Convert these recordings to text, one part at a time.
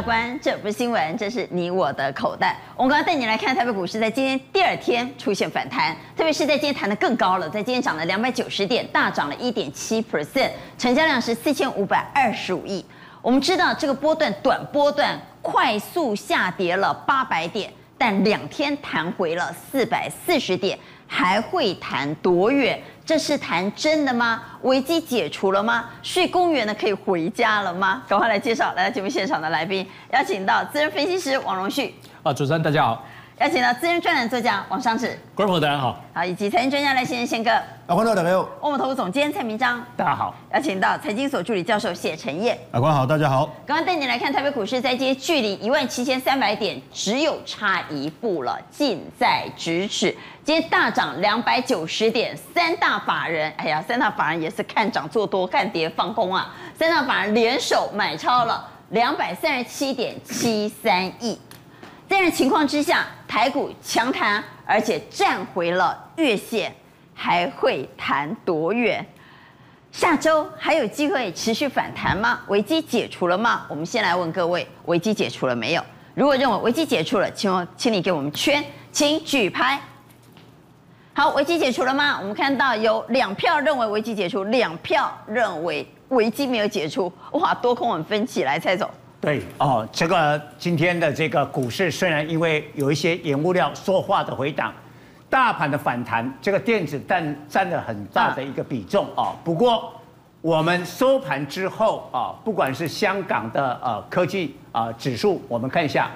大官，这不是新闻，这是你我的口袋。我们刚刚带你来看台北股市，在今天第二天出现反弹，特别是在今天弹的更高了，在今天涨了两百九十点，大涨了一点七 percent，成交量是四千五百二十五亿。我们知道这个波段短波段快速下跌了八百点，但两天弹回了四百四十点。还会弹多远？这是谈真的吗？危机解除了吗？睡公园的可以回家了吗？赶快来介绍来到节目现场的来宾，邀请到资深分析师王荣旭。啊，主持人大家好。邀请到资深专栏作家王尚志，观众朋友大家好，好，以及财经专家赖先生宪哥，啊，观众大家好，我们投资总监蔡明章，大家好，邀请到财经所助理教授谢晨彦，啊，观众好，大家好，刚刚带你来看台北股市，在今天距离一万七千三百点只有差一步了，近在咫尺。今天大涨两百九十点，三大法人，哎呀，三大法人也是看涨做多，看跌放空啊，三大法人联手买超了两百三十七点七三亿。在这样情况之下，台股强弹，而且站回了月线，还会弹多远？下周还有机会持续反弹吗？危机解除了吗？我们先来问各位：危机解除了没有？如果认为危机解除了，请请你给我们圈，请举牌。好，危机解除了吗？我们看到有两票认为危机解除，两票认为危机没有解除。哇，多空很分歧，来蔡总。对哦，这个今天的这个股市虽然因为有一些原物料说话的回档，大盘的反弹，这个电子占占了很大的一个比重啊。不过我们收盘之后啊，不管是香港的呃科技啊指数，我们看一下，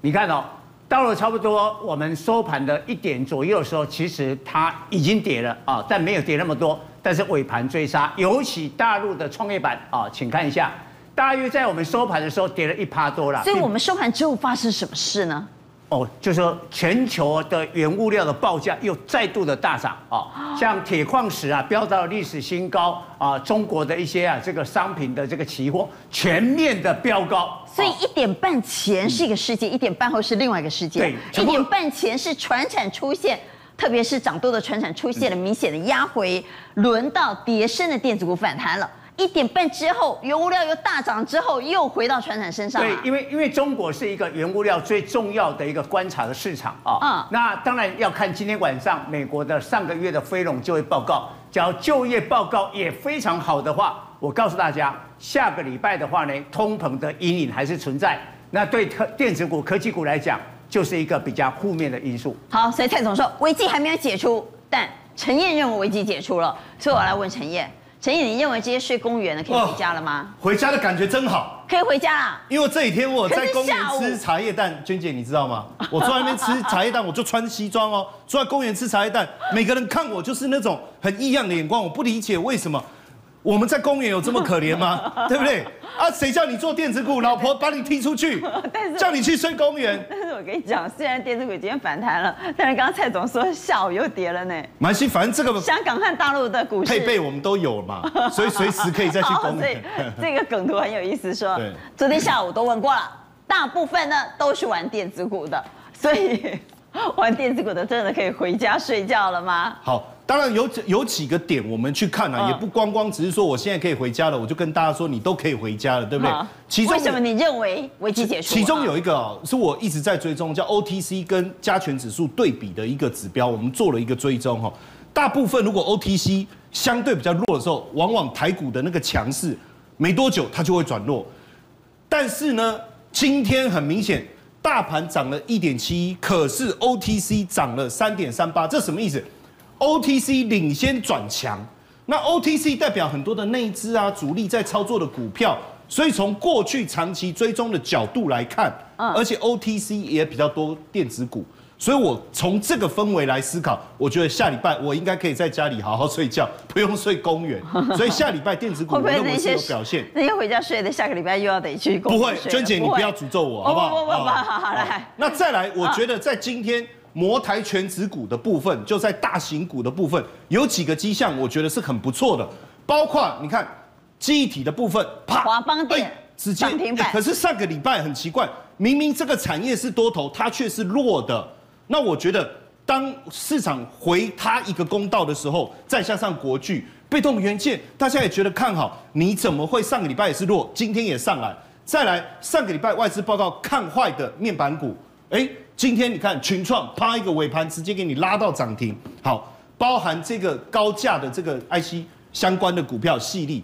你看哦，到了差不多我们收盘的一点左右的时候，其实它已经跌了啊，但没有跌那么多，但是尾盘追杀，尤其大陆的创业板啊，请看一下。大约在我们收盘的时候跌了一趴多了，所以我们收盘之后发生什么事呢？哦，就是说全球的原物料的报价又再度的大涨啊，像铁矿石啊飙到了历史新高啊，中国的一些啊这个商品的这个期货全面的飙高。所以一点半前是一个世界，一点半后是另外一个世界。对，一点半前是船产出现，特别是涨多的船产出现了明显的压回，轮到跌深的电子股反弹了。一点半之后，原物料又大涨之后，又回到船产身上。对，因为因为中国是一个原物料最重要的一个观察的市场啊。嗯。那当然要看今天晚上美国的上个月的非农就业报告，只要就业报告也非常好的话，我告诉大家，下个礼拜的话呢，通膨的阴影还是存在。那对科电子股、科技股来讲，就是一个比较负面的因素。好，所以蔡总说危机还没有解除，但陈燕认为危机解除了，所以我来问陈彦。晨彦，你认为今天睡公园了可以回家了吗？回家的感觉真好，可以回家啦。因为这几天我在公园吃茶叶蛋，娟姐你知道吗？我坐在那边吃茶叶蛋，我就穿西装哦，坐在公园吃茶叶蛋，每个人看我就是那种很异样的眼光，我不理解为什么。我们在公园有这么可怜吗？对不对？啊，谁叫你做电子股？老婆把你踢出去，叫你去睡公园。但是我跟你讲，虽然电子股今天反弹了，但是刚刚蔡总说下午又跌了呢。蛮新，反正这个香港和大陆的股市配备我们都有嘛，所以随时可以再去 公园。这个梗图很有意思，说昨天下午都问过了，大部分呢都是玩电子股的，所以玩电子股的真的可以回家睡觉了吗？好。当然有有几个点我们去看啊，也不光光只是说我现在可以回家了，我就跟大家说你都可以回家了，对不对？其中为什么你认为危机解除？其中有一个啊，是我一直在追踪，叫 OTC 跟加权指数对比的一个指标，我们做了一个追踪哈。大部分如果 OTC 相对比较弱的时候，往往台股的那个强势没多久它就会转弱。但是呢，今天很明显大盘涨了一点七一，可是 OTC 涨了三点三八，这什么意思？OTC 领先转强，那 OTC 代表很多的内资啊、主力在操作的股票，所以从过去长期追踪的角度来看，而且 OTC 也比较多电子股，所以我从这个氛围来思考，我觉得下礼拜我应该可以在家里好好睡觉，不用睡公园。所以下礼拜电子股我认为是有表现。那些回家睡的，下个礼拜又要得去公园。不会，娟姐你不要诅咒我，好不好？不不不，好好来。那再来，我觉得在今天。摩台全指股的部分，就在大型股的部分，有几个迹象，我觉得是很不错的。包括你看，记忆体的部分，啪，华邦电直接涨停板。可是上个礼拜很奇怪，明明这个产业是多头，它却是弱的。那我觉得，当市场回它一个公道的时候，再加上国巨被动元件，大家也觉得看好，你怎么会上个礼拜也是弱，今天也上来？再来上个礼拜外资报告看坏的面板股，哎，今天你看群创啪一个尾盘直接给你拉到涨停。好，包含这个高价的这个 IC 相关的股票，系列、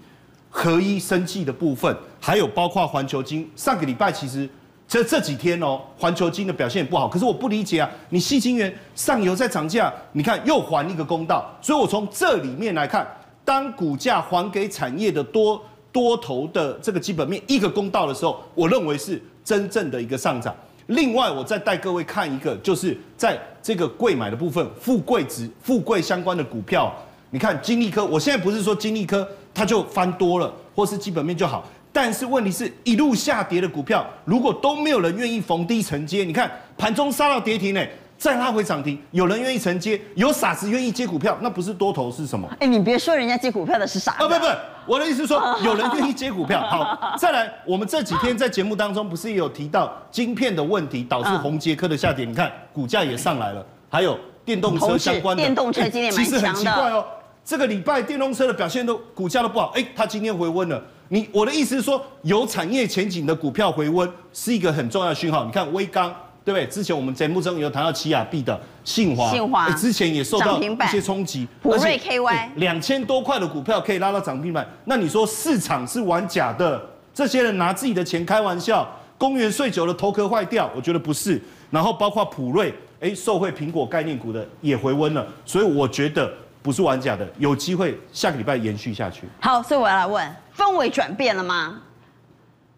合一生技的部分，还有包括环球金，上个礼拜其实。这这几天哦，环球金的表现也不好，可是我不理解啊，你矽晶圆上游在涨价，你看又还一个公道，所以我从这里面来看，当股价还给产业的多多头的这个基本面一个公道的时候，我认为是真正的一个上涨。另外，我再带各位看一个，就是在这个贵买的部分，富贵值、富贵相关的股票，你看金利科，我现在不是说金利科它就翻多了，或是基本面就好。但是问题是一路下跌的股票，如果都没有人愿意逢低承接，你看盘中杀到跌停呢，再拉回涨停，有人愿意承接，有傻子愿意接股票，那不是多头是什么？哎，你别说人家接股票的是傻子。啊，不不，我的意思是说有人愿意接股票。好，再来，我们这几天在节目当中不是也有提到晶片的问题导致红杰科的下跌？你看股价也上来了，还有电动车相关的，电动车今天蛮强的。其实很奇怪哦，这个礼拜电动车的表现都股价都不好，哎，它今天回温了。你我的意思是说，有产业前景的股票回温是一个很重要的讯号。你看微刚，对不对？之前我们节目中有谈到奇亚币的信华，信华之前也受到一些冲击。普瑞 KY 两千多块的股票可以拉到涨停板，那你说市场是玩假的？这些人拿自己的钱开玩笑？公园睡久了头壳坏掉？我觉得不是。然后包括普瑞，哎，受惠苹果概念股的也回温了，所以我觉得。不是玩假的，有机会下个礼拜延续下去。好，所以我要来问，氛围转变了吗？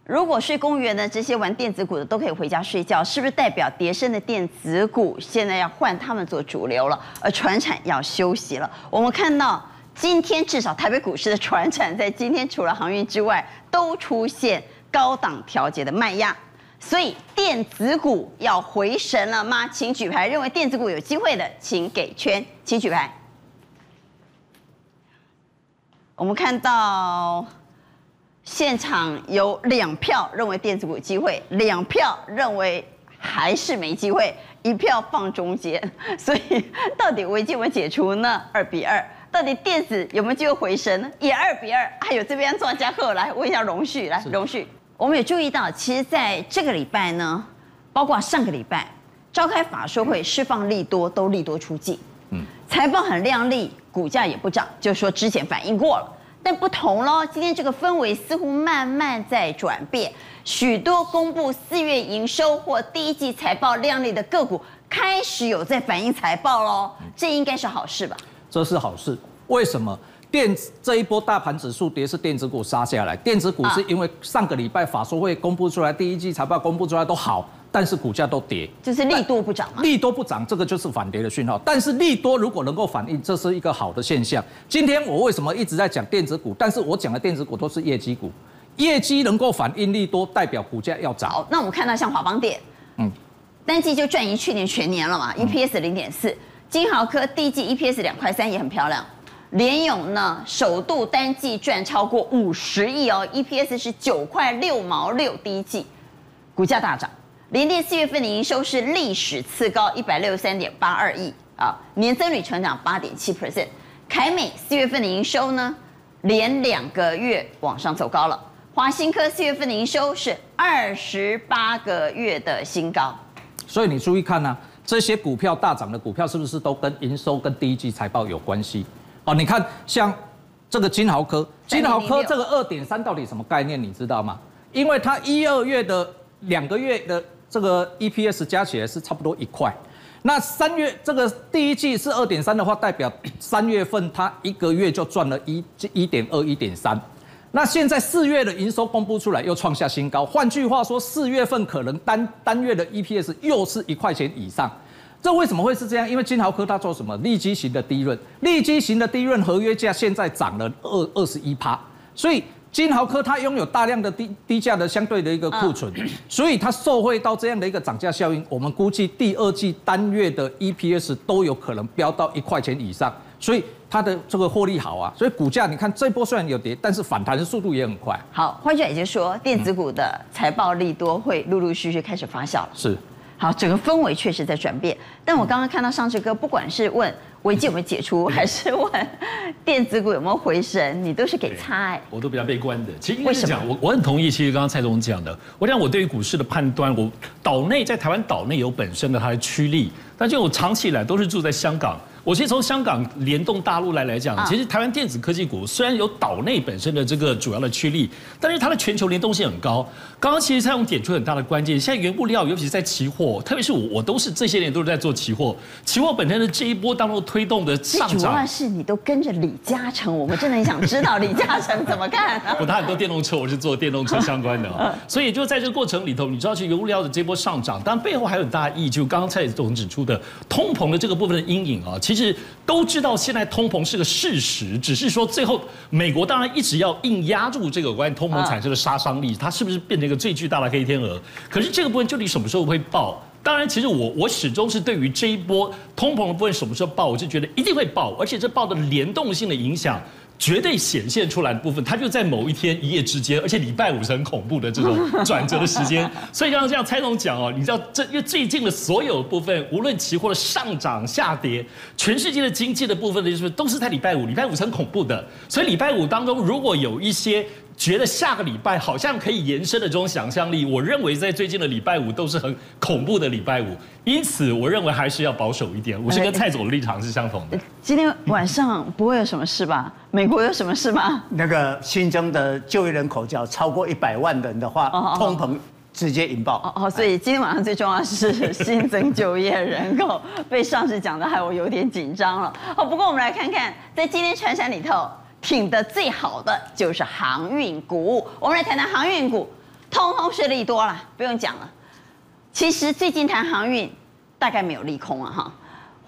如果睡公园的这些玩电子股的都可以回家睡觉，是不是代表跌深的电子股现在要换他们做主流了？而船产要休息了？我们看到今天至少台北股市的船产在今天除了航运之外，都出现高档调节的卖压，所以电子股要回神了吗？请举牌，认为电子股有机会的，请给圈，请举牌。我们看到现场有两票认为电子股有机会，两票认为还是没机会，一票放中间。所以到底危机有没有解除呢？二比二，到底电子有没有机会回升呢？也二比二。还有这边庄家贺来问一下荣旭，来荣旭，我们也注意到，其实在这个礼拜呢，包括上个礼拜召开法说会释放利多，都利多出尽。嗯，财报很亮丽。股价也不涨，就说之前反应过了，但不同喽。今天这个氛围似乎慢慢在转变，许多公布四月营收或第一季财报亮丽的个股开始有在反映财报喽，这应该是好事吧？这是好事，为什么？电子这一波大盘指数跌是电子股杀下来，电子股是因为上个礼拜法说会公布出来，第一季财报公布出来都好。但是股价都跌，就是利多不涨嘛？利多不涨，这个就是反跌的讯号。但是利多如果能够反映，这是一个好的现象。今天我为什么一直在讲电子股？但是我讲的电子股都是业绩股，业绩能够反映利多，代表股价要涨。那我们看到像华邦电，嗯，单季就赚赢去年全年了嘛，EPS 零点四。金豪科第一季 EPS 两块三也很漂亮。联咏呢，首度单季赚超过五十亿哦，EPS 是九块六毛六，第一季股价大涨。联电四月份的营收是历史次高一百六十三点八二亿啊，年增率成长八点七 percent。凯美四月份的营收呢，连两个月往上走高了。华新科四月份的营收是二十八个月的新高。所以你注意看呢、啊，这些股票大涨的股票是不是都跟营收跟第一季财报有关系？哦，你看像这个金豪科，金豪科这个二点三到底什么概念？你知道吗？因为它一二月的两个月的。这个 EPS 加起来是差不多一块，那三月这个第一季是二点三的话，代表三月份它一个月就赚了一一点二一点三，那现在四月的营收公布出来又创下新高，换句话说，四月份可能单单月的 EPS 又是一块钱以上，这为什么会是这样？因为金豪科它做什么？利基型的低润，利基型的低润合约价现在涨了二二十一趴，所以。晶豪科它拥有大量的低低价的相对的一个库存，所以它受惠到这样的一个涨价效应。我们估计第二季单月的 EPS 都有可能飙到一块钱以上，所以它的这个获利好啊。所以股价你看这波虽然有跌，但是反弹的速度也很快。好，换句话说，电子股的财报利多会陆陆续续开始发酵了。是。好，整个氛围确实在转变。但我刚刚看到上次哥，不管是问危机有没有解除，还是问电子股有没有回升？你都是给差哎，我都比较悲观的。其实应该是讲，我我很同意，其实刚刚蔡总讲的，我讲我对于股市的判断，我岛内在台湾岛内有本身的它的驱力，但就我长期以来都是住在香港。我先从香港联动大陆来来讲，其实台湾电子科技股虽然有岛内本身的这个主要的驱力，但是它的全球联动性很高。刚刚其实蔡总点出很大的关键，现在原物料，尤其是在期货，特别是我，我都是这些年都是在做期货，期货本身的这一波当中推动的上涨，主要是你都跟着李嘉诚，我们真的很想知道李嘉诚怎么看啊。我他很多电动车，我是做电动车相关的啊，所以就在这个过程里头，你知道，其实原物料的这波上涨，当然背后还有很大意义，就刚刚蔡总指出的通膨的这个部分的阴影啊，其实是都。知道现在通膨是个事实，只是说最后美国当然一直要硬压住这个关于通膨产生的杀伤力，它是不是变成一个最巨大的黑天鹅？可是这个部分究竟什么时候会爆？当然，其实我我始终是对于这一波通膨的部分什么时候爆，我就觉得一定会爆，而且这爆的联动性的影响。绝对显现出来的部分，它就在某一天一夜之间，而且礼拜五是很恐怖的这种 转折的时间。所以刚刚这样蔡总讲哦，你知道这因为最近的所有部分，无论期货的上涨下跌，全世界的经济的部分呢，就是都是在礼拜五，礼拜五是很恐怖的。所以礼拜五当中，如果有一些。觉得下个礼拜好像可以延伸的这种想象力，我认为在最近的礼拜五都是很恐怖的礼拜五，因此我认为还是要保守一点。我是跟蔡总的立场是相同的。今天晚上不会有什么事吧？美国有什么事吗？那个新增的就业人口只要超过一百万人的话，通膨直接引爆。哦哦，所以今天晚上最重要的是新增就业人口，被上次讲的害我有点紧张了。哦，不过我们来看看在今天传产里头。挺得最好的就是航运股，我们来谈谈航运股，通通是利多了，不用讲了。其实最近谈航运大概没有利空了哈，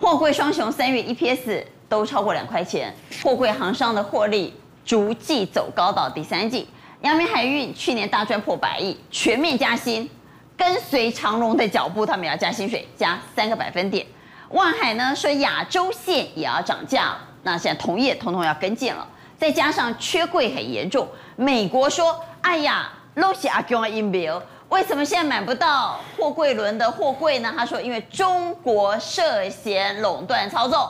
货柜双雄三月 EPS 都超过两块钱，货柜航商的获利逐季走高到第三季。阳明海运去年大赚破百亿，全面加薪，跟随长荣的脚步，他们要加薪水，加三个百分点。万海呢说亚洲线也要涨价，那现在同业通通要跟进了。再加上缺柜很严重，美国说：“哎呀，撸起阿公的音标，为什么现在买不到货柜轮的货柜呢？”他说：“因为中国涉嫌垄断操纵。”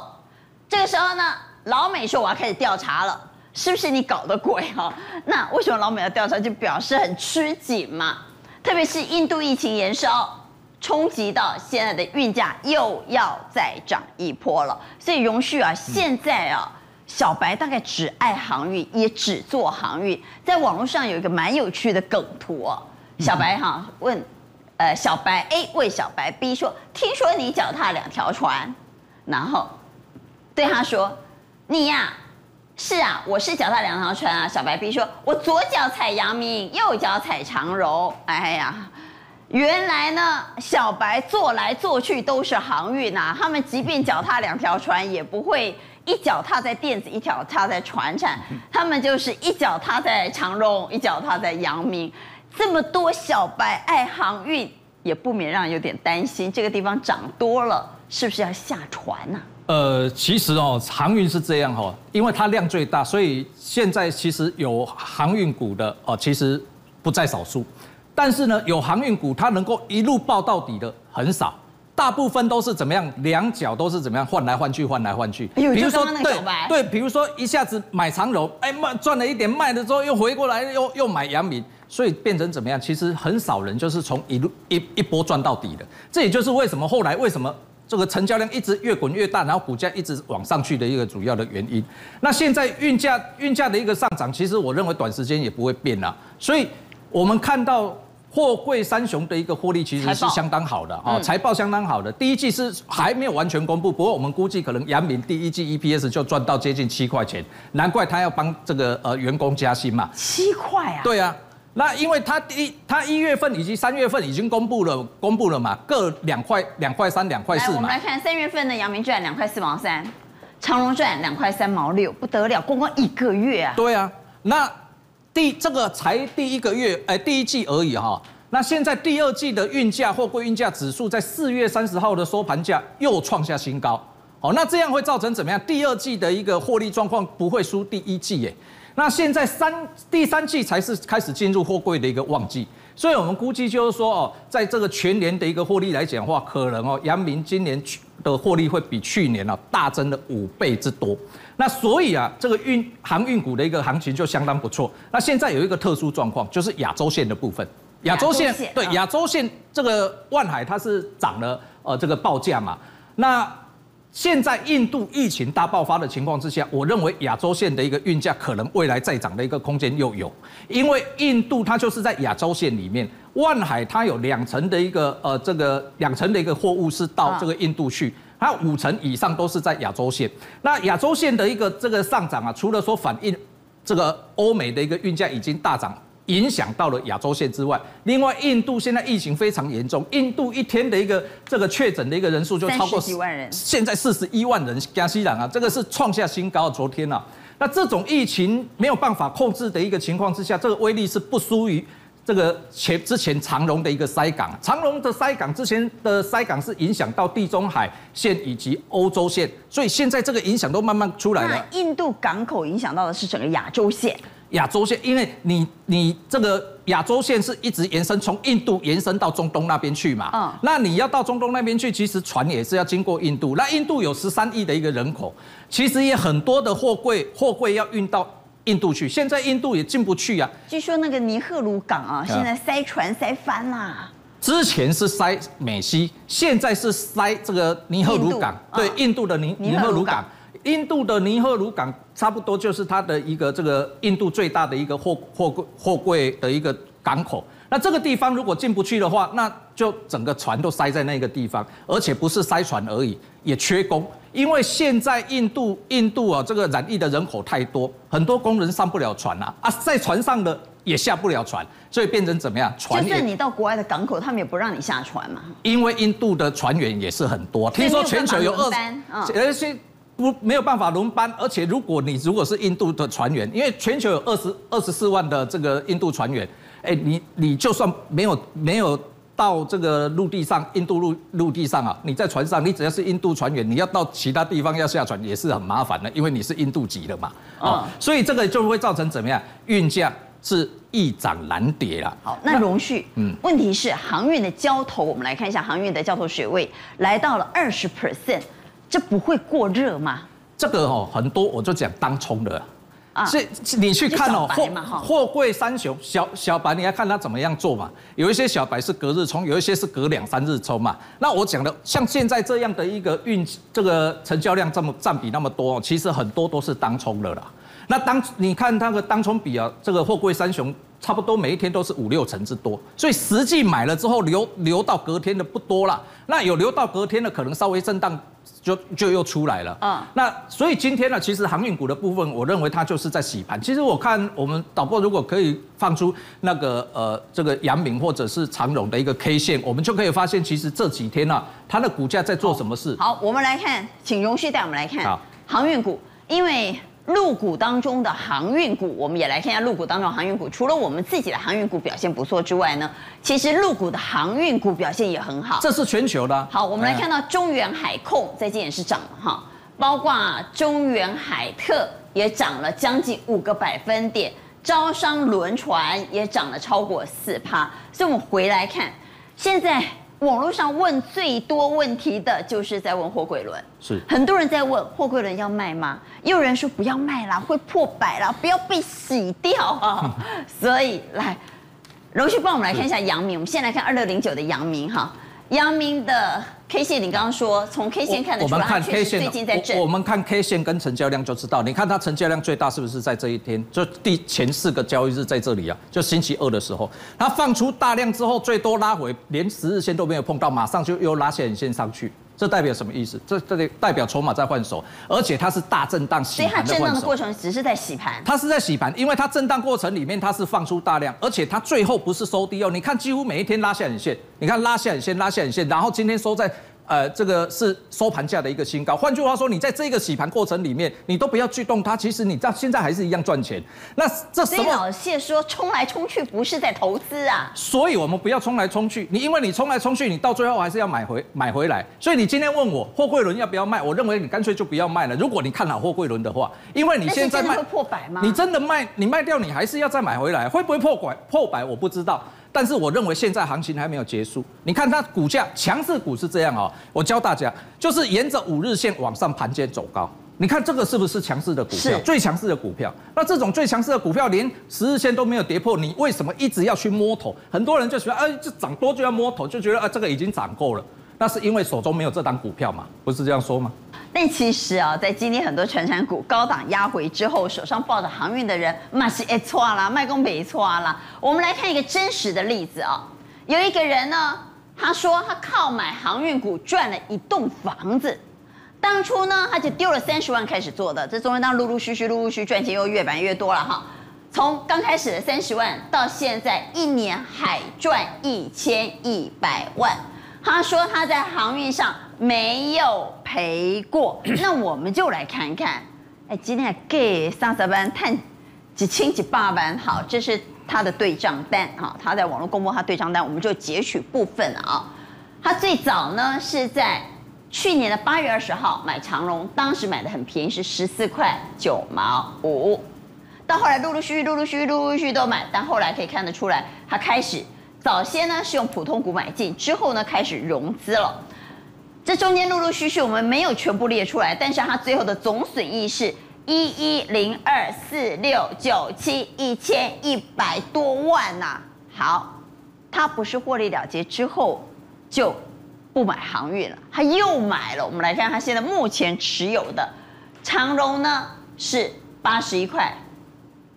这个时候呢，老美说：“我要开始调查了，是不是你搞的鬼哈？” 那为什么老美要调查？就表示很吃紧嘛。特别是印度疫情延烧，冲击到现在的运价又要再涨一波了。所以容旭啊，现在啊。小白大概只爱航运，也只做航运。在网络上有一个蛮有趣的梗图哦。小白哈问，呃，小白 A 问小白 B 说：“听说你脚踏两条船，然后对他说，你呀，是啊，我是脚踏两条船啊。”小白 B 说：“我左脚踩阳明，右脚踩长荣。”哎呀，原来呢，小白做来做去都是航运呐。他们即便脚踏两条船，也不会。一脚踏在电子，一脚踏在船产，他们就是一脚踏在长荣，一脚踏在阳明。这么多小白爱航运，也不免让人有点担心，这个地方涨多了，是不是要下船呢、啊？呃，其实哦，航运是这样哈，因为它量最大，所以现在其实有航运股的哦，其实不在少数。但是呢，有航运股它能够一路爆到底的很少。大部分都是怎么样？两脚都是怎么样换来换去，换来换去。比如说，对对，比如说一下子买长荣，哎卖赚了一点，卖了之后又回过来，又又买阳明，所以变成怎么样？其实很少人就是从一路一一波赚到底的。这也就是为什么后来为什么这个成交量一直越滚越大，然后股价一直往上去的一个主要的原因。那现在运价运价的一个上涨，其实我认为短时间也不会变了。所以我们看到。货柜三雄的一个获利其实是相当好的啊，财报相当好的。第一季是还没有完全公布，不过我们估计可能阳明第一季 EPS 就赚到接近七块钱，难怪他要帮这个呃员工加薪嘛。七块啊？对啊，那因为他第一他一月份以及三月份已经公布了，公布了嘛，各两块两块三两块四嘛。我们来看三月份的阳明赚两块四毛三，长荣赚两块三毛六，不得了，光光一个月啊。对啊，那。第这个才第一个月，哎，第一季而已哈。那现在第二季的运价，货柜运价指数在四月三十号的收盘价又创下新高。好，那这样会造成怎么样？第二季的一个获利状况不会输第一季耶。那现在三第三季才是开始进入货柜的一个旺季，所以我们估计就是说哦，在这个全年的一个获利来讲的话，可能哦，阳明今年的获利会比去年啊大增了五倍之多。那所以啊，这个运航运股的一个行情就相当不错。那现在有一个特殊状况，就是亚洲线的部分。亚洲线对亚洲线这个万海它是涨了呃这个报价嘛。那现在印度疫情大爆发的情况之下，我认为亚洲线的一个运价可能未来再涨的一个空间又有，因为印度它就是在亚洲线里面，万海它有两层的一个呃这个两层的一个货物是到这个印度去。它五成以上都是在亚洲线，那亚洲线的一个这个上涨啊，除了说反映这个欧美的一个运价已经大涨，影响到了亚洲线之外，另外印度现在疫情非常严重，印度一天的一个这个确诊的一个人数就超过几万人，现在四十一万人，加西兰啊，这个是创下新高。昨天啊，那这种疫情没有办法控制的一个情况之下，这个威力是不输于。这个前之前长荣的一个塞港，长荣的塞港之前的塞港是影响到地中海线以及欧洲线，所以现在这个影响都慢慢出来了。印度港口影响到的是整个亚洲线。亚洲线，因为你你这个亚洲线是一直延伸从印度延伸到中东那边去嘛，嗯，那你要到中东那边去，其实船也是要经过印度。那印度有十三亿的一个人口，其实也很多的货柜货柜要运到。印度去，现在印度也进不去啊。据说那个尼赫鲁港啊，现在塞船塞翻啦。之前是塞美西，现在是塞这个尼赫鲁港。对，印度的尼尼赫鲁港，印度的尼赫鲁港差不多就是它的一个这个印度最大的一个货货柜货柜的一个港口。那这个地方如果进不去的话，那就整个船都塞在那个地方，而且不是塞船而已，也缺工。因为现在印度印度啊，这个染疫的人口太多，很多工人上不了船啊，啊，在船上的也下不了船，所以变成怎么样？船就算你到国外的港口，他们也不让你下船嘛。因为印度的船员也是很多，听说全球有二十，而且不没有办法轮班，而且如果你如果是印度的船员，因为全球有二十二十四万的这个印度船员，哎，你你就算没有没有。到这个陆地上，印度陆陆地上啊，你在船上，你只要是印度船员，你要到其他地方要下船也是很麻烦的，因为你是印度籍的嘛。哦，所以这个就会造成怎么样？运价是易涨难跌了。好，那容旭，嗯，问题是航运的交投，我们来看一下航运的交投水位来到了二十 percent，这不会过热吗？这个哦，很多我就讲当冲的。所以你去看哦，货货柜三雄小小白，你要看他怎么样做嘛。有一些小白是隔日冲，有一些是隔两三日冲嘛。那我讲的像现在这样的一个运，这个成交量这么占比那么多，其实很多都是当冲的啦。那当你看那个当冲比啊，这个货柜三雄差不多每一天都是五六成之多，所以实际买了之后留留到隔天的不多了。那有留到隔天的，可能稍微震荡。就就又出来了，嗯，那所以今天呢，其实航运股的部分，我认为它就是在洗盘。其实我看我们导播如果可以放出那个呃这个阳明或者是长荣的一个 K 线，我们就可以发现，其实这几天呢、啊，它的股价在做什么事？好，我们来看，请容旭带我们来看好航运股，因为。陆股当中的航运股，我们也来看一下陆股当中的航运股。除了我们自己的航运股表现不错之外呢，其实陆股的航运股表现也很好。这是全球的。好，我们来看到中原海控在今天也是涨了哈，包括中原海特也涨了将近五个百分点，招商轮船也涨了超过四趴。所以我们回来看，现在。网络上问最多问题的就是在问货柜轮，是很多人在问货柜轮要卖吗？也有人说不要卖啦，会破百啦，不要被洗掉啊。所以来，荣旭帮我们来看一下阳明，我们先来看二六零九的阳明哈。阳明的 K 线，你刚刚说从 K 线看得出来，我们看 K 线最近在震。我们看 K 线跟成交量就知道，你看它成交量最大是不是在这一天？就第前四个交易日在这里啊，就星期二的时候，它放出大量之后，最多拉回，连十日线都没有碰到，马上就又拉线线上去。这代表什么意思？这这里代表筹码在换手，而且它是大震荡洗盘的。所以它震荡的过程只是在洗盘。它是在洗盘，因为它震荡过程里面它是放出大量，而且它最后不是收低哦。你看几乎每一天拉下影线，你看拉下影线，拉下影线，然后今天收在。呃，这个是收盘价的一个新高。换句话说，你在这个洗盘过程里面，你都不要去动它，其实你到现在还是一样赚钱。那这什么？老谢说，冲来冲去不是在投资啊。所以我们不要冲来冲去。你因为你冲来冲去，你到最后还是要买回买回来。所以你今天问我货柜轮要不要卖，我认为你干脆就不要卖了。如果你看好货柜轮的话，因为你现在卖，会破百吗？你真的卖，你卖掉，你还是要再买回来，会不会破百？破百我不知道。但是我认为现在行情还没有结束。你看它股价强势股是这样哦，我教大家就是沿着五日线往上盘间走高。你看这个是不是强势的股票？最强势的股票。那这种最强势的股票连十日线都没有跌破，你为什么一直要去摸头？很多人就觉得，哎，这涨多就要摸头，就觉得啊，这个已经涨够了。那是因为手中没有这档股票嘛？不是这样说吗？但其实啊，在今天很多传产股高档压回之后，手上抱着航运的人，那是哎错啦，卖公没错啦。我们来看一个真实的例子啊，有一个人呢，他说他靠买航运股赚了一栋房子。当初呢，他就丢了三十万开始做的，这中间当陆陆续续、陆陆续续赚钱又越买越多了哈。从刚开始的三十万到现在一年海赚一千一百万，他说他在航运上没有赔过。那我们就来看看，哎，今天给三十万，探几千几百万，好，这是他的对账单哈，他在网络公布他对账单，我们就截取部分啊。他最早呢是在。去年的八月二十号买长荣，当时买的很便宜，是十四块九毛五。到后来陆陆续续、陆陆续续、陆陆续续都买，但后来可以看得出来，他开始早先呢是用普通股买进，之后呢开始融资了。这中间陆陆续续我们没有全部列出来，但是它最后的总损益是一一零二四六九七一千一百多万呐、好，他不是获利了结之后就。不买航运了，他又买了。我们来看他现在目前持有的长荣呢是八十一块，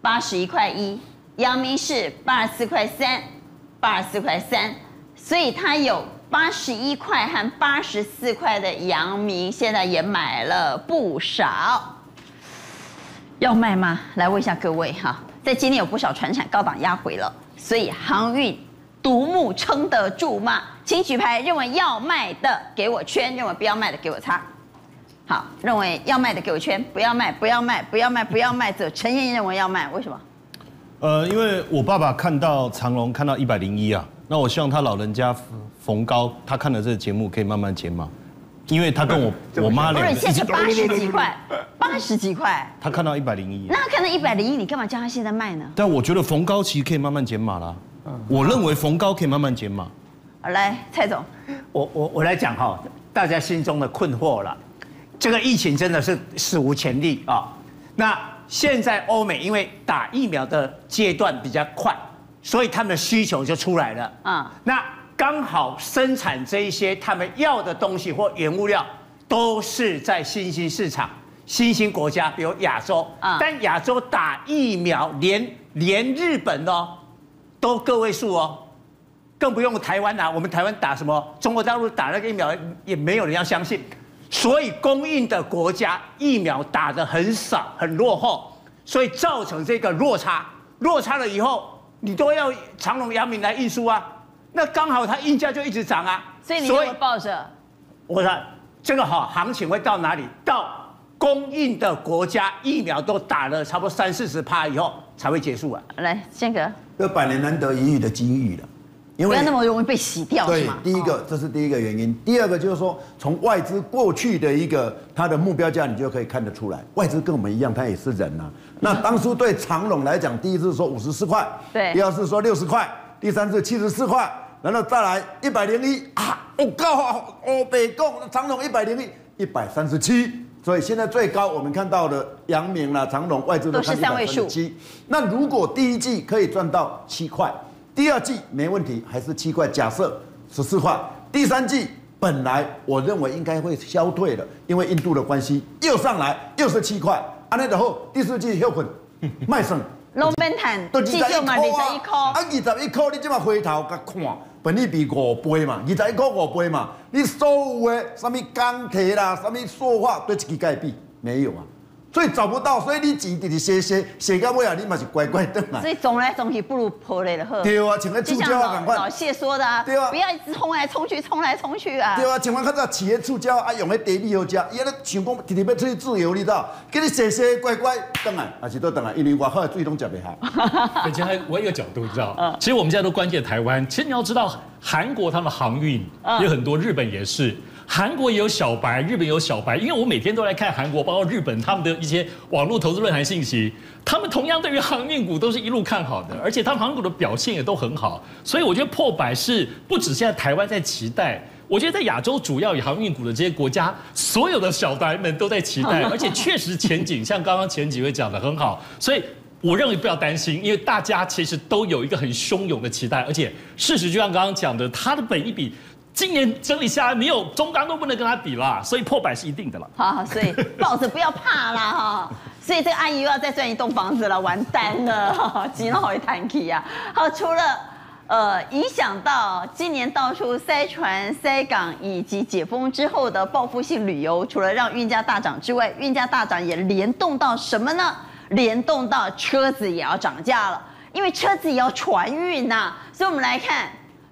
八十一块一；阳明是八十四块三，八十四块三。所以他有八十一块和八十四块的阳明，现在也买了不少。要卖吗？来问一下各位哈，在今天有不少传产高档压回了，所以航运。独木撑得住吗？请举牌，认为要卖的给我圈，认为不要卖的给我叉。好，认为要卖的给我圈，不要卖，不要卖，不要卖，不要卖。只有陈燕认为要卖，为什么？呃，因为我爸爸看到长隆看到一百零一啊，那我希望他老人家逢高，他看了这个节目可以慢慢减码，因为他跟我 我妈两个。现在八十几块，八十几块。他看到一百零一。那他看到一百零一，你干嘛叫他现在卖呢？但我觉得逢高其实可以慢慢减码啦。我认为逢高可以慢慢减码。好，来蔡总，我我我来讲哈，大家心中的困惑了。这个疫情真的是史无前例啊。那现在欧美因为打疫苗的阶段比较快，所以他们的需求就出来了啊。那刚好生产这一些他们要的东西或原物料，都是在新兴市场、新兴国家，比如亚洲啊。但亚洲打疫苗连连日本哦。都个位数哦，更不用台湾啦、啊。我们台湾打什么？中国大陆打那个疫苗也没有人要相信，所以供应的国家疫苗打得很少，很落后，所以造成这个落差。落差了以后，你都要长隆、阳明来运输啊，那刚好它运价就一直涨啊。所以你会抱着？我说这个好行情会到哪里？到供应的国家疫苗都打了差不多三四十趴以后才会结束啊。来，宪哥。这百年难得一遇的机遇了，因为不要那么容易被洗掉，对，第一个，这是第一个原因。第二个就是说，从外资过去的一个它的目标价，你就可以看得出来，外资跟我们一样，它也是人呐、啊。那当初对长隆来讲，第一次说五十四块，对，第二次说六十块，第三次七十四块，然后再来一百零一啊，我告哦，北贡长隆一百零一，一百三十七。所以现在最高我们看到的阳明啦、长隆外资都是三位数。那如果第一季可以赚到七块，第二季没问题，还是七块。假设十四块，第三季本来我认为应该会消退的，因为印度的关系又上来，又是七块。安尼的后第四季又混卖剩。龙门潭，都二十一块啊！啊，二十一块，你这么回头甲看，本利比五倍嘛，二十一块五倍嘛，你所有的什么钢铁啦，什么塑化，对一支盖比没有啊？所以找不到，所以你钱直直写写写到尾啊，你嘛是乖乖等啊。所以总来总去不如破例的好。对啊，请个触礁啊，赶快。老谢说的啊。对啊。不要一直冲来冲去，冲来冲去啊。对啊，请问看到企业触礁啊，用个地米好食，伊安尼想讲直直要出去自由，你知道？给你写写乖乖等啊，还是都等啊，因为外口的水拢食袂好。而且还我一个角度，你知道？嗯。其实我们现在都关键台湾，其实你要知道，韩国他们航运有很多，日本也是。韩国也有小白，日本有小白，因为我每天都来看韩国，包括日本他们的一些网络投资论坛信息，他们同样对于航运股都是一路看好的，而且他们航运股的表现也都很好，所以我觉得破百是不止现在台湾在期待，我觉得在亚洲主要以航运股的这些国家，所有的小白们都在期待，而且确实前景像刚刚前几位讲的很好，所以我认为不要担心，因为大家其实都有一个很汹涌的期待，而且事实就像刚刚讲的，它的本一比。今年整理下来，没有中钢都不能跟他比啦，所以破百是一定的了。好，所以抱着不要怕啦哈。所以这个阿姨又要再赚一栋房子了，完蛋了，急恼会叹气呀。好，除了呃影响到今年到处塞船塞港以及解封之后的报复性旅游，除了让运价大涨之外，运价大涨也联动到什么呢？联动到车子也要涨价了，因为车子也要船运呐。所以我们来看，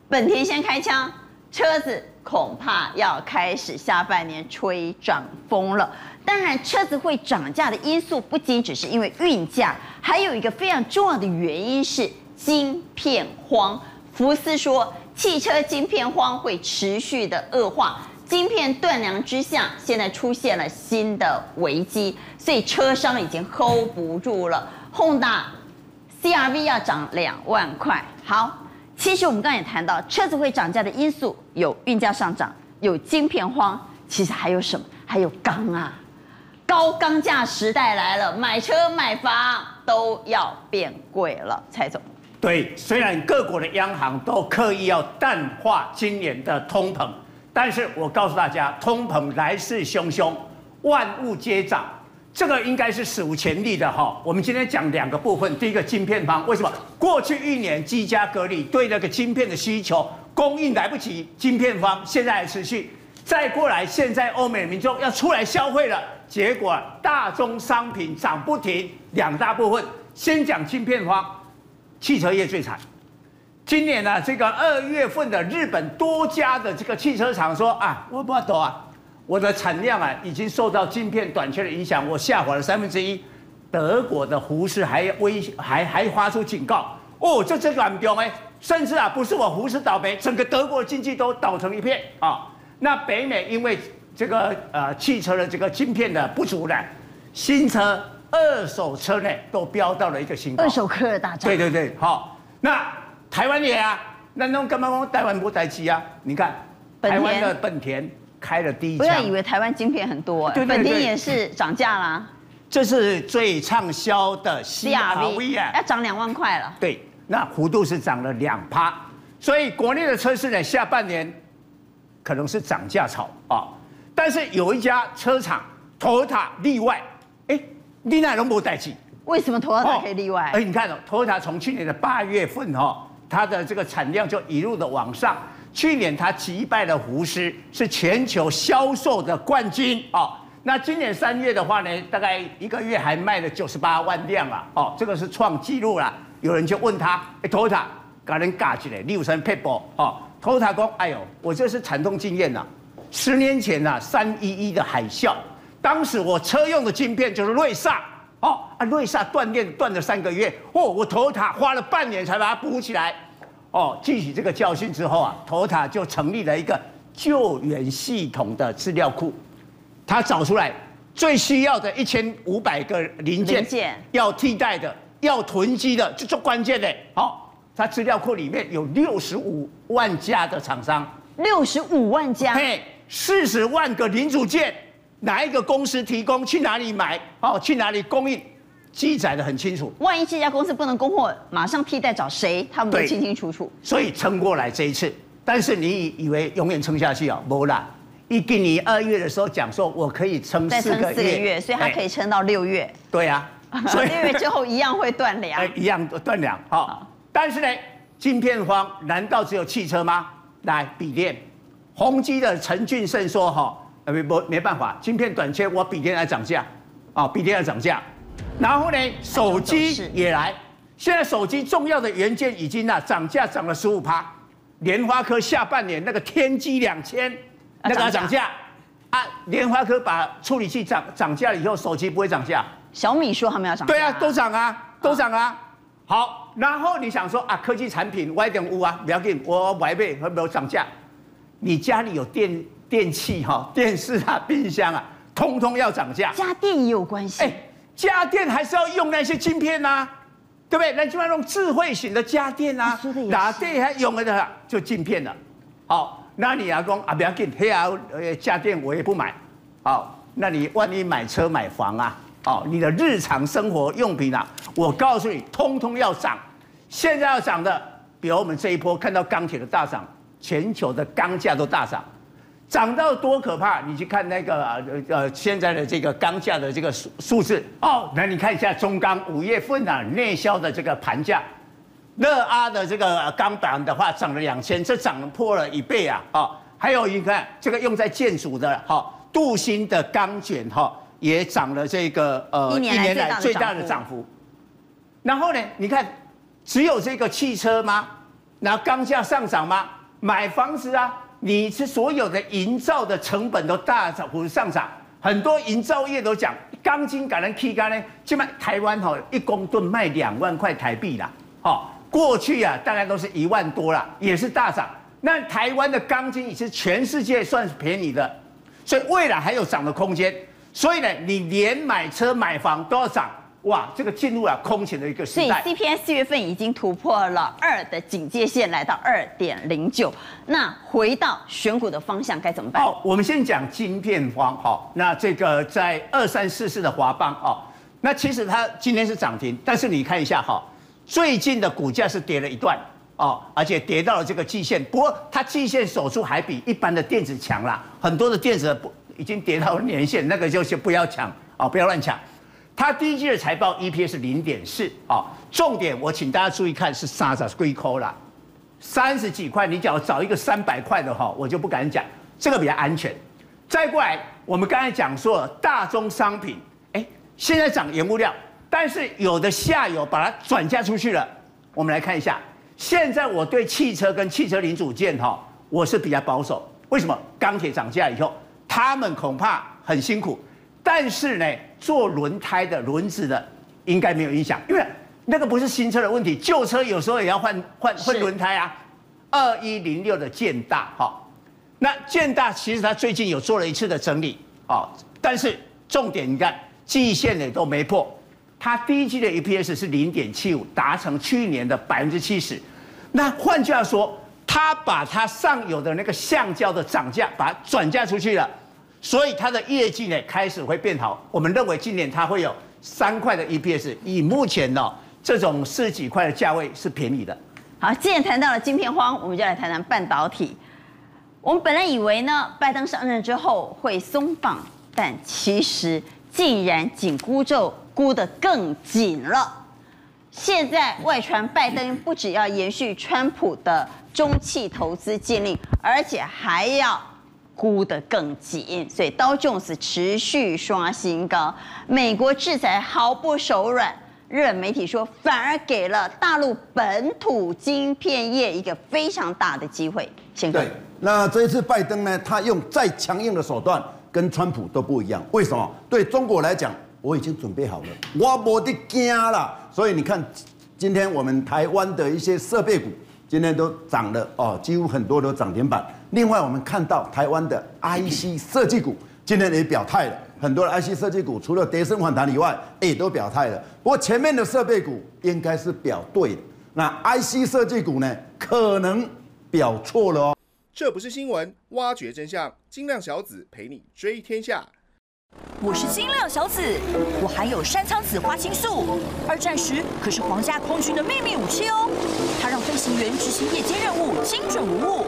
本田先开枪。车子恐怕要开始下半年吹涨风了。当然，车子会涨价的因素不仅只是因为运价，还有一个非常重要的原因是晶片荒。福斯说，汽车晶片荒会持续的恶化，晶片断粮之下，现在出现了新的危机，所以车商已经 hold 不住了。Honda CR-V 要涨两万块，好。其实我们刚才也谈到，车子会涨价的因素有运价上涨，有晶片荒，其实还有什么？还有钢啊，高钢价时代来了，买车买房都要变贵了。蔡总，对，虽然各国的央行都刻意要淡化今年的通膨，但是我告诉大家，通膨来势汹汹，万物皆涨。这个应该是史无前例的哈。我们今天讲两个部分，第一个晶片方，为什么过去一年居家隔离对那个晶片的需求供应来不及，晶片方现在还持续。再过来，现在欧美民众要出来消费了，结果大宗商品涨不停。两大部分，先讲晶片方，汽车业最惨。今年呢，这个二月份的日本多家的这个汽车厂说啊，我不懂啊。我的产量啊，已经受到晶片短缺的影响，我下滑了三分之一。德国的福斯还威还还发出警告，哦，这这个很重哎，甚至啊，不是我福斯倒霉，整个德国的经济都倒成一片啊。那北美因为这个呃汽车的这个晶片的不足呢，新车、二手车呢都飙到了一个新高。二手车的大涨。对对对，好。那台湾也啊，那弄干嘛讲台湾不台机啊？你看台湾的本田。开了第一枪，不要以为台湾晶片很多，对对对，本田也是涨价啦。这是最畅销的 CR-V 啊，要涨两万块了。对，那幅度是涨了两趴，所以国内的车市呢，下半年可能是涨价潮啊。但是有一家车厂，Toyota 例外，哎，你那都没代志。为什么 Toyota 可以例外？哎，你看哦，Toyota 从去年的八月份哈，它的这个产量就一路的往上。去年他击败了福斯，是全球销售的冠军哦。那今年三月的话呢，大概一个月还卖了九十八万辆啊，哦，这个是创纪录了。有人就问他，哎，Toyota，赶紧嘎起来，六成撇步哦。Toyota 说，哎呦，我这是惨痛经验呐。十年前呐，三一一的海啸，当时我车用的晶片就是瑞萨，哦，啊，瑞萨断电断了三个月，哦，我 Toyota 花了半年才把它补起来。哦，记起这个教训之后啊，Toyota 就成立了一个救援系统的资料库，他找出来最需要的一千五百个零件，零件要替代的、要囤积的，就最关键的。好，他资料库里面有六十五万家的厂商，六十五万家，嘿，四十万个零组件，哪一个公司提供？去哪里买？哦，去哪里供应？记载的很清楚，万一这家公司不能供货，马上替代找谁？他们都清清楚楚。所以撑过来这一次，但是你以为永远撑下去啊？不啦！一给你二月的时候讲说，我可以撑四个月，四个月，所以它可以撑到六月。对啊，所以六月之后一样会断粮。一样断粮。好，但是呢，晶片荒难道只有汽车吗？来，比电，宏基的陈俊盛说：哈，没没没办法，晶片短缺，我比电来涨价，啊，比电要涨价。然后呢，手机也来。现在手机重要的元件已经啊涨价涨了十五趴。联发科下半年那个天玑两千那个要涨价啊，联发科把处理器涨涨价了以后，手机不会涨价。小米说他们要涨价。对啊，都涨啊，都涨啊。好，然后你想说啊，科技产品歪点污啊，不要紧，我买呗会没有涨价。你家里有电电器哈、电视啊、冰箱啊，通通要涨价。家电也有关系。哎，家电还是要用那些晶片呐、啊，对不对？那就要用智慧型的家电啊，哪电还用的就晶片了。好，那你要讲啊，不要紧，黑啊，家电我也不买。好，那你万一买车买房啊，哦，你的日常生活用品啊，我告诉你，通通要涨。现在要涨的，比如我们这一波看到钢铁的大涨。全球的钢价都大涨，涨到多可怕！你去看那个呃呃现在的这个钢价的这个数数字哦，那你看一下中钢五月份啊内销的这个盘价，乐阿的这个钢板的话涨了两千，这涨破了一倍啊！哦，还有一个这个用在建筑的哈，镀锌的钢卷哈也涨了这个呃一年来最大的涨幅。然后呢，你看只有这个汽车吗？那钢价上涨吗？买房子啊，你是所有的营造的成本都大幅上涨，很多营造业都讲钢筋改成气干呢，起码台湾哈一公吨卖两万块台币啦，哦，过去啊大概都是一万多啦，也是大涨。那台湾的钢筋也是全世界算是便宜的，所以未来还有涨的空间。所以呢，你连买车买房都要涨。哇，这个进入了空前的一个时代。所以 CPI 四月份已经突破了二的警戒线，来到二点零九。那回到选股的方向该怎么办？好，我们先讲晶片方。好，那这个在二三四四的华邦哦，那其实它今天是涨停，但是你看一下哈，最近的股价是跌了一段哦，而且跌到了这个季线。不过它季线守住还比一般的电子强啦，很多的电子不已经跌到年线，那个就先不要抢啊，不要乱抢。它第一季的财报 EPS 零点四啊，重点我请大家注意看是三十几块啦，三十几块，你只要找一个三百块的哈，我就不敢讲，这个比较安全。再过来，我们刚才讲说大宗商品，哎，现在涨原物料，但是有的下游把它转嫁出去了。我们来看一下，现在我对汽车跟汽车零组件哈，我是比较保守。为什么？钢铁涨价以后，他们恐怕很辛苦。但是呢，做轮胎的轮子的应该没有影响，因为那个不是新车的问题，旧车有时候也要换换换轮胎啊。二一零六的建大，哈，那建大其实它最近有做了一次的整理，啊，但是重点你看季线也都没破，它第一季的 EPS 是零点七五，达成去年的百分之七十。那换句话说，它把它上游的那个橡胶的涨价，把它转嫁出去了。所以它的业绩呢开始会变好，我们认为今年它会有三块的 EPS，以目前呢这种四十几块的价位是便宜的。好，既然谈到了晶片荒，我们就来谈谈半导体。我们本来以为呢，拜登上任之后会松绑，但其实竟然紧箍咒箍得更紧了。现在外传拜登不只要延续川普的中企投资禁令，而且还要。箍得更紧，所以道琼斯持续刷新高。美国制裁毫不手软，日本媒体说反而给了大陆本土晶片业一个非常大的机会。先对，那这一次拜登呢，他用再强硬的手段跟川普都不一样。为什么？对中国来讲，我已经准备好了，我没得惊了。所以你看，今天我们台湾的一些设备股今天都涨了哦，几乎很多都涨停板。另外，我们看到台湾的 IC 设计股今天也表态了，很多的 IC 设计股除了跌升反弹以外，也都表态了。不过前面的设备股应该是表对的，那 IC 设计股呢，可能表错了哦。这不是新闻，挖掘真相，金亮小子陪你追天下。我是金亮小子，我含有山苍子花青素，二战时可是皇家空军的秘密武器哦。它让飞行员执行夜间任务精准无误。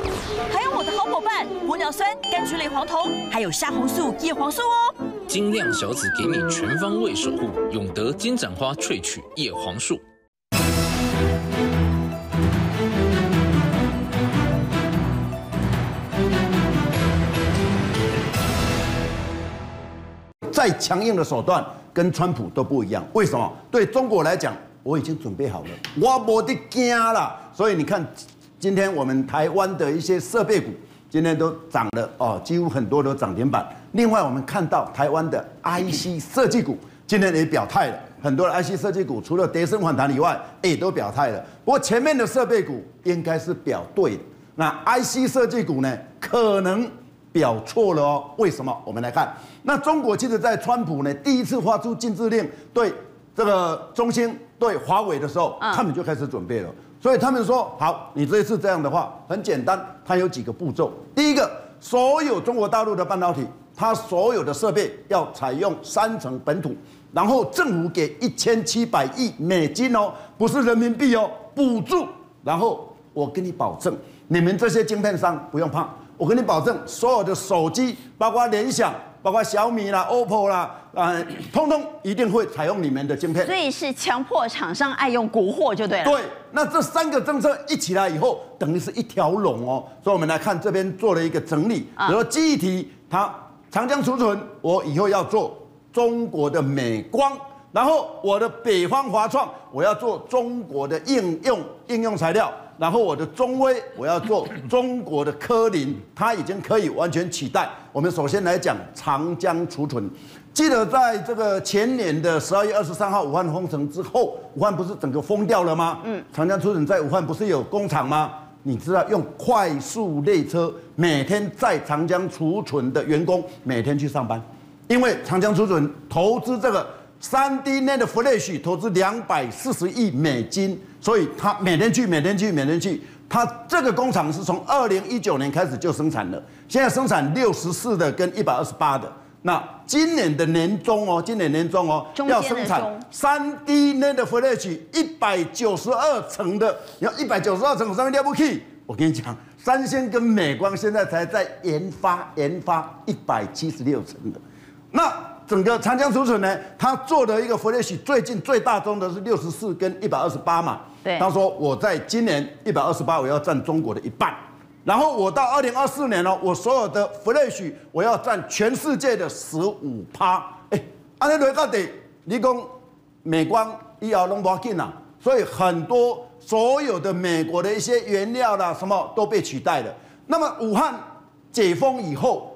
还有我的好伙伴玻尿酸、柑橘类黄酮，还有虾红素、叶黄素哦。金亮小子给你全方位守护，永德金盏花萃取叶黄素。再强硬的手段跟川普都不一样，为什么？对中国来讲，我已经准备好了，我没得惊了。所以你看，今天我们台湾的一些设备股今天都涨了哦，几乎很多都涨停板。另外，我们看到台湾的 IC 设计股今天也表态了，很多的 IC 设计股除了跌升反弹以外，也都表态了。不过前面的设备股应该是表对的，那 IC 设计股呢，可能表错了哦。为什么？我们来看，那中国其实，在川普呢第一次发出禁制令对这个中兴、对华为的时候，他们就开始准备了。所以他们说，好，你这一次这样的话，很简单，它有几个步骤。第一个，所有中国大陆的半导体，它所有的设备要采用三成本土，然后政府给一千七百亿美金哦，不是人民币哦，补助。然后我跟你保证，你们这些晶片商不用怕，我跟你保证，所有的手机，包括联想。包括小米啦、OPPO 啦，啊、呃，通通一定会采用你们的晶片。所以是强迫厂商爱用国货就对了。对，那这三个政策一起来以后，等于是一条龙哦。所以我们来看这边做了一个整理，比如说记忆体，它长江储存，我以后要做中国的美光，然后我的北方华创，我要做中国的应用应用材料。然后我的中威，我要做中国的科林，它已经可以完全取代。我们首先来讲长江储存，记得在这个前年的十二月二十三号武汉封城之后，武汉不是整个封掉了吗？嗯，长江储存在武汉不是有工厂吗？你知道用快速列车每天在长江储存的员工每天去上班，因为长江储存投资这个。三 D NAND Flash 投资两百四十亿美金，所以他每天去，每天去，每天去。他这个工厂是从二零一九年开始就生产了，现在生产六十四的跟一百二十八的。那今年的年中哦，今年年中哦，要生产三 D NAND Flash 一百九十二层的，要一百九十二层上面了不起。我跟你讲，三星跟美光现在才在研发研发一百七十六层的，那。整个长江储存呢，他做的一个 Flash 最近最大宗的是六十四跟一百二十八嘛。对。他说我在今年一百二十八我要占中国的一半，然后我到二零二四年呢，我所有的 Flash 我要占全世界的十五趴。哎，安德雷到底你讲美光医药龙博进啊，所以很多所有的美国的一些原料啦什么都被取代了。那么武汉解封以后。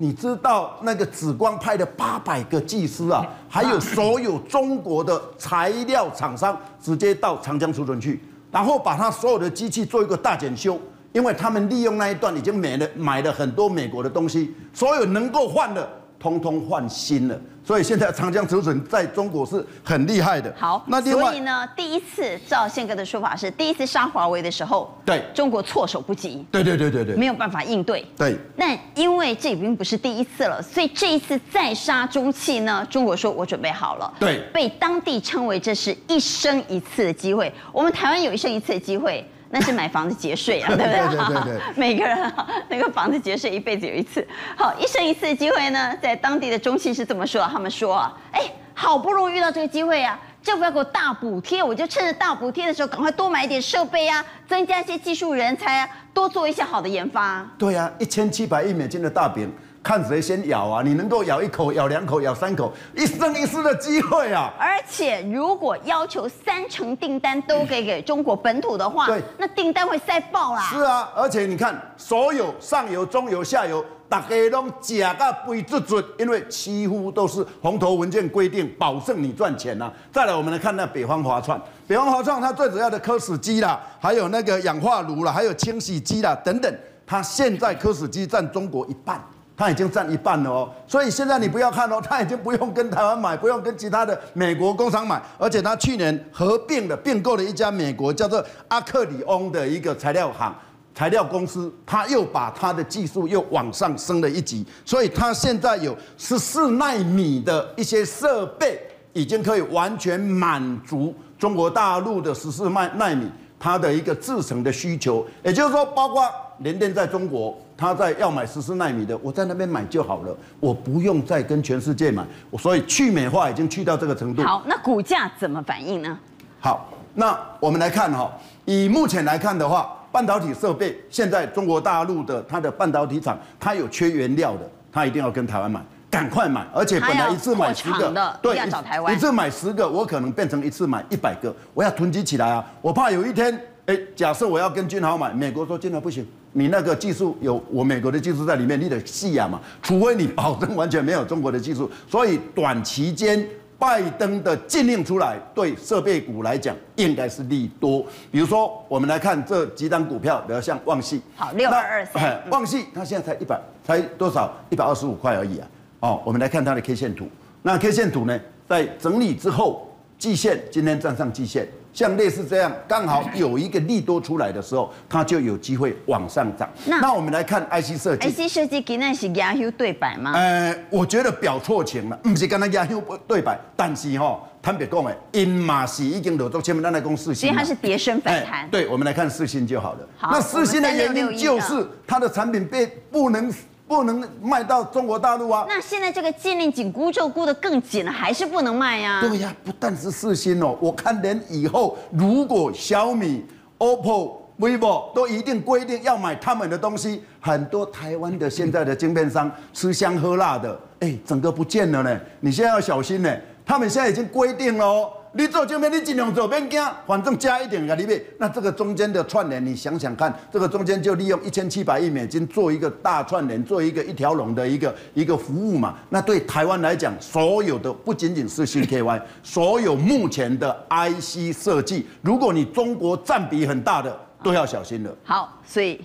你知道那个紫光派的八百个技师啊，还有所有中国的材料厂商，直接到长江储存去，然后把他所有的机器做一个大检修，因为他们利用那一段已经买了买了很多美国的东西，所有能够换的，通通换新了。所以现在长江储存在中国是很厉害的。好，那另外所以呢，第一次照宪哥的说法是，第一次杀华为的时候，对中国措手不及。对对对对对，没有办法应对。对。那因为这已经不是第一次了，所以这一次再杀中企呢，中国说我准备好了。对。被当地称为这是一生一次的机会。我们台湾有一生一次的机会。那是买房子节税啊，对不对？对对对，每个人那个房子节税一辈子有一次，好，一生一次的机会呢，在当地的中企是这么说，他们说啊，哎，好不容易遇到这个机会啊，政府要给我大补贴，我就趁着大补贴的时候，赶快多买一点设备啊，增加一些技术人才啊，多做一些好的研发。对啊，一千七百亿美金的大饼。看谁先咬啊！你能够咬一口、咬两口、咬三口，一生一世的机会啊！而且，如果要求三成订单都给给中国本土的话，对，那订单会塞爆啦。是啊，而且你看，所有上游、中游、下游，大家都假个不自准，因为几乎都是红头文件规定，保证你赚钱啊。再来，我们来看那北方华创，北方华创它最主要的科室机啦，还有那个氧化炉啦，还有清洗机啦等等，它现在科室机占中国一半。它已经占一半了哦，所以现在你不要看哦，它已经不用跟台湾买，不用跟其他的美国工厂买，而且它去年合并了并购了一家美国叫做阿克里翁的一个材料行、材料公司，它又把它的技术又往上升了一级，所以它现在有十四纳米的一些设备，已经可以完全满足中国大陆的十四纳纳米它的一个制程的需求，也就是说，包括联电在中国。他在要买十四纳米的，我在那边买就好了，我不用再跟全世界买，所以去美化已经去到这个程度。好，那股价怎么反应呢？好，那我们来看哈，以目前来看的话，半导体设备现在中国大陆的它的半导体厂，它有缺原料的，它一定要跟台湾买，赶快买，而且本来一次买十个，对，要找台湾，一次买十个，我可能变成一次买一百个，我要囤积起来啊，我怕有一天。哎，假设我要跟君豪买，美国说君豪不行，你那个技术有我美国的技术在里面，你得细啊嘛，除非你保证完全没有中国的技术，所以短期间拜登的禁令出来，对设备股来讲应该是利多。比如说，我们来看这几档股票，比如像旺系，好，六二二三，旺系它现在才一百，才多少？一百二十五块而已啊。哦，我们来看它的 K 线图，那 K 线图呢，在整理之后，季线今天站上季线。像类似这样，刚好有一个利多出来的时候，它就有机会往上涨。那，那我们来看 IC 设计，IC 设计今天是亚优对白吗？呃，我觉得表错情了，不是跟他亚优对白，但是哈、哦，坦白讲诶，因马是已经落到前面那来公四星，所以它是跌升反弹、欸。对，我们来看四星就好了。好，那四星的原因就是它的产品被不能。不能卖到中国大陆啊！那现在这个禁令紧箍咒箍得更紧了，还是不能卖呀？对呀，不但是四星哦，我看连以后如果小米、OPPO、vivo 都一定规定要买他们的东西，很多台湾的现在的晶片商吃香喝辣的，哎，整个不见了呢。你现在要小心呢，他们现在已经规定了哦。你做这边，你尽量做边惊，反正加一点给里面。那这个中间的串联，你想想看，这个中间就利用一千七百亿美金做一个大串联，做一个一条龙的一个一个服务嘛。那对台湾来讲，所有的不仅仅是 CKY，所有目前的 IC 设计，如果你中国占比很大的，都要小心了。好，所以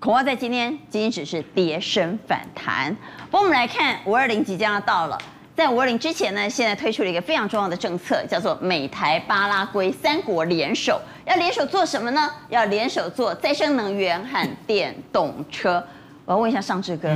恐怕在今天仅仅只是跌升反弹。不过我们来看五二零即将要到了。在五二零之前呢，现在推出了一个非常重要的政策，叫做美台巴拉圭三国联手。要联手做什么呢？要联手做再生能源和电动车。我要问一下尚志哥，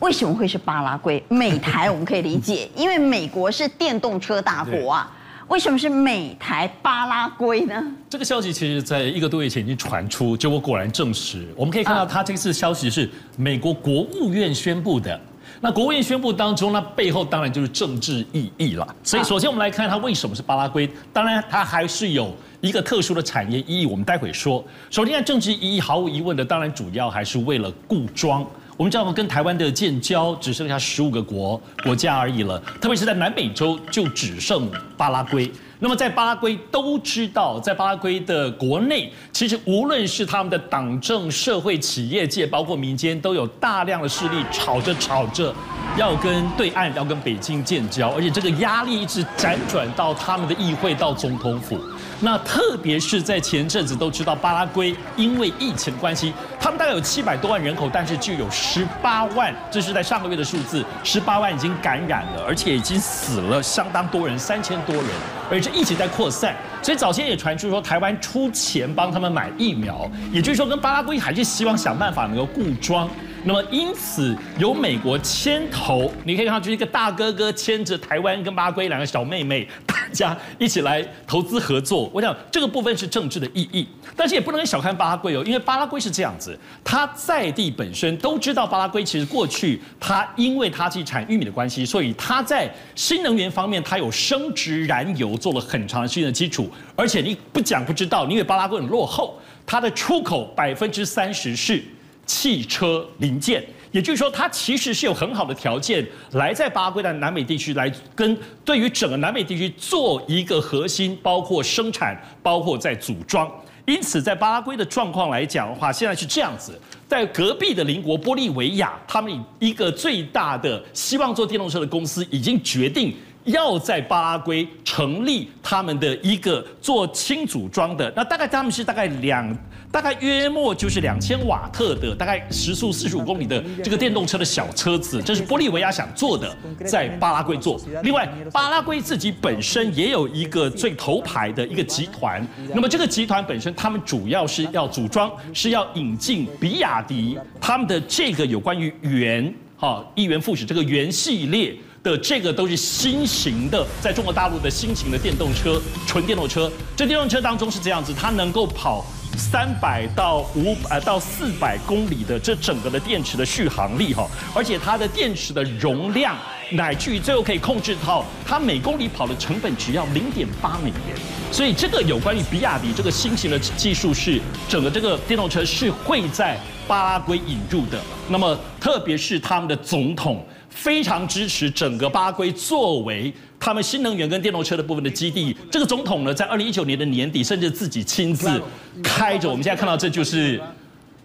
为什么会是巴拉圭？美台我们可以理解，因为美国是电动车大国啊。为什么是美台巴拉圭呢？这个消息其实在一个多月前已经传出，结果果然证实。我们可以看到，它这次消息是美国国务院宣布的。那国务院宣布当中，那背后当然就是政治意义了。所以首先我们来看它为什么是巴拉圭。当然它还是有一个特殊的产业意义，我们待会说。首先看政治意义，毫无疑问的，当然主要还是为了固装。我们知道跟台湾的建交只剩下十五个国国家而已了，特别是在南美洲就只剩巴拉圭。那么在巴拉圭都知道，在巴拉圭的国内，其实无论是他们的党政、社会、企业界，包括民间，都有大量的势力吵着吵着要跟对岸、要跟北京建交，而且这个压力一直辗转到他们的议会、到总统府。那特别是在前阵子都知道，巴拉圭因为疫情关系，他们大概有七百多万人口，但是就有十八万，这是在上个月的数字，十八万已经感染了，而且已经死了相当多人，三千多人，而且疫情在扩散，所以早先也传出说台湾出钱帮他们买疫苗，也就是说跟巴拉圭还是希望想办法能够固装。那么因此由美国牵头，你可以看到就是一个大哥哥牵着台湾跟巴拉圭两个小妹妹，家一起来投资合作。我想这个部分是政治的意义，但是也不能小看巴拉圭哦，因为巴拉圭是这样子，它在地本身都知道巴拉圭其实过去它因为它是产玉米的关系，所以它在新能源方面它有生质燃油做了很长时间的基础，而且你不讲不知道，因为巴拉圭很落后，它的出口百分之三十是。汽车零件，也就是说，它其实是有很好的条件来在巴拉圭的南美地区来跟对于整个南美地区做一个核心，包括生产，包括在组装。因此，在巴拉圭的状况来讲的话，现在是这样子，在隔壁的邻国玻利维亚，他们一个最大的希望做电动车的公司已经决定要在巴拉圭成立他们的一个做轻组装的，那大概他们是大概两。大概约莫就是两千瓦特的，大概时速四十五公里的这个电动车的小车子，这是玻利维亚想做的，在巴拉圭做。另外，巴拉圭自己本身也有一个最头牌的一个集团，那么这个集团本身，他们主要是要组装，是要引进比亚迪他们的这个有关于元哈一元复始这个元系列的这个都是新型的，在中国大陆的新型的电动车，纯电动车。这电动车当中是这样子，它能够跑。三百到五百到四百公里的这整个的电池的续航力哈，而且它的电池的容量乃至于最后可以控制到它每公里跑的成本只要零点八美元，所以这个有关于比亚迪这个新型的技术是整个这个电动车是会在巴拉圭引入的，那么特别是他们的总统非常支持整个巴拉圭作为。他们新能源跟电动车的部分的基地，这个总统呢，在二零一九年的年底，甚至自己亲自开着。我们现在看到，这就是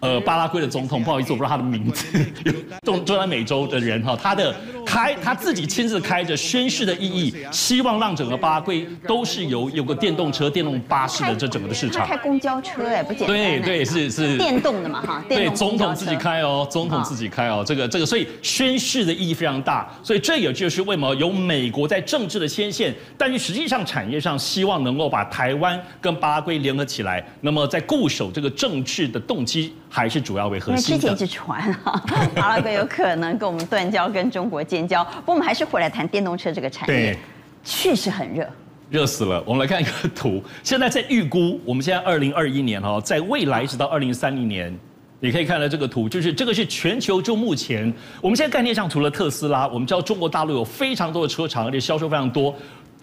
呃巴拉圭的总统，不好意思，我不知道他的名字。中中南美洲的人哈，他的开他自己亲自开着宣誓的意义，希望让整个巴拉圭都是有有个电动车、电动巴士的这整个的市场。开公交车哎，不简单。对对是是电动的嘛哈。对，总统自己开哦，总统自己开哦，这个这个，所以宣誓的意义非常大。所以这也就是为什么有美国在政治的牵线，但是实际上产业上希望能够把台湾跟巴拉圭联合起来。那么在固守这个政治的动机还是主要为核心。因为之前一直传哈，巴拉圭有可能跟我们断交，跟中国建交。不过我们还是回来谈电动车这个产业，确实很热，热死了。我们来看一个图，现在在预估，我们现在二零二一年哈，在未来一直到二零三零年，你可以看到这个图，就是这个是全球就目前我们现在概念上，除了特斯拉，我们知道中国大陆有非常多的车厂，而且销售非常多，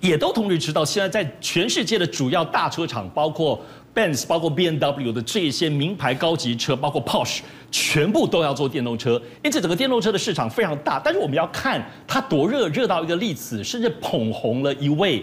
也都同时知道，现在在全世界的主要大车厂，包括 Benz，包括 BMW 的这些名牌高级车，包括 Porsche。全部都要做电动车，因此整个电动车的市场非常大。但是我们要看它多热，热到一个例子，甚至捧红了一位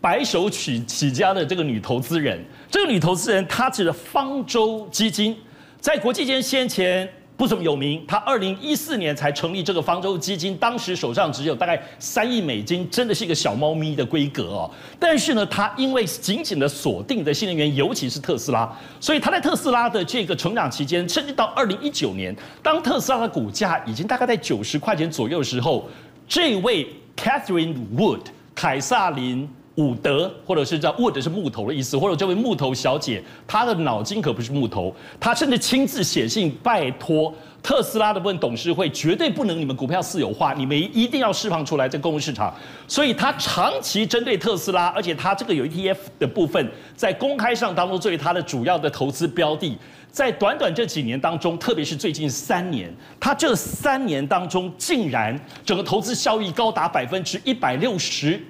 白手起起家的这个女投资人。这个女投资人她指的方舟基金，在国际间先前。不怎么有名，他二零一四年才成立这个方舟基金，当时手上只有大概三亿美金，真的是一个小猫咪的规格哦。但是呢，他因为紧紧的锁定的新能源，尤其是特斯拉，所以他在特斯拉的这个成长期间，甚至到二零一九年，当特斯拉的股价已经大概在九十块钱左右的时候，这位 Catherine Wood 凯撒琳。伍德，或者是叫 Wood 是木头的意思，或者这位木头小姐，她的脑筋可不是木头，她甚至亲自写信拜托特斯拉的部分董事会，绝对不能你们股票私有化，你们一定要释放出来在公共市场。所以她长期针对特斯拉，而且她这个有 ETF 的部分，在公开上当中作为她的主要的投资标的，在短短这几年当中，特别是最近三年，她这三年当中竟然整个投资效益高达百分之一百六十。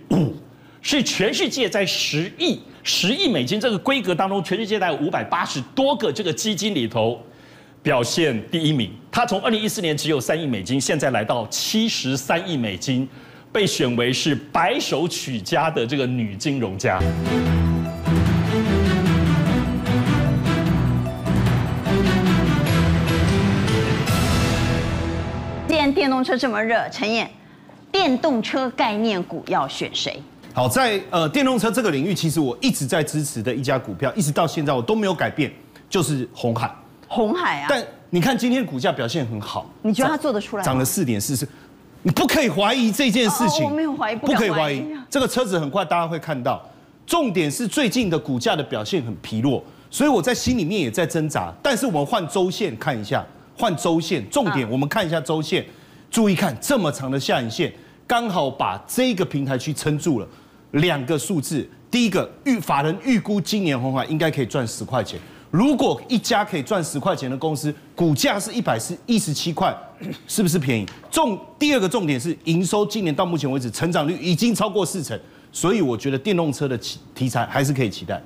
是全世界在十亿十亿美金这个规格当中，全世界大概五百八十多个这个基金里头表现第一名。他从二零一四年只有三亿美金，现在来到七十三亿美金，被选为是白手起家的这个女金融家。既然电动车这么热，陈彦，电动车概念股要选谁？好，在呃电动车这个领域，其实我一直在支持的一家股票，一直到现在我都没有改变，就是红海。红海啊！但你看今天股价表现很好，你觉得它做得出来？涨了四点四四，你不可以怀疑这件事情。哦，我没有怀疑，不，不可以怀疑。这个车子很快大家会看到，重点是最近的股价的表现很疲弱，所以我在心里面也在挣扎。但是我们换周线看一下，换周线，重点我们看一下周线，注意看这么长的下影线，刚好把这个平台区撑住了。两个数字，第一个预法人预估今年红海应该可以赚十块钱。如果一家可以赚十块钱的公司，股价是一百四一十七块，是不是便宜？重第二个重点是营收，今年到目前为止成长率已经超过四成，所以我觉得电动车的题题材还是可以期待。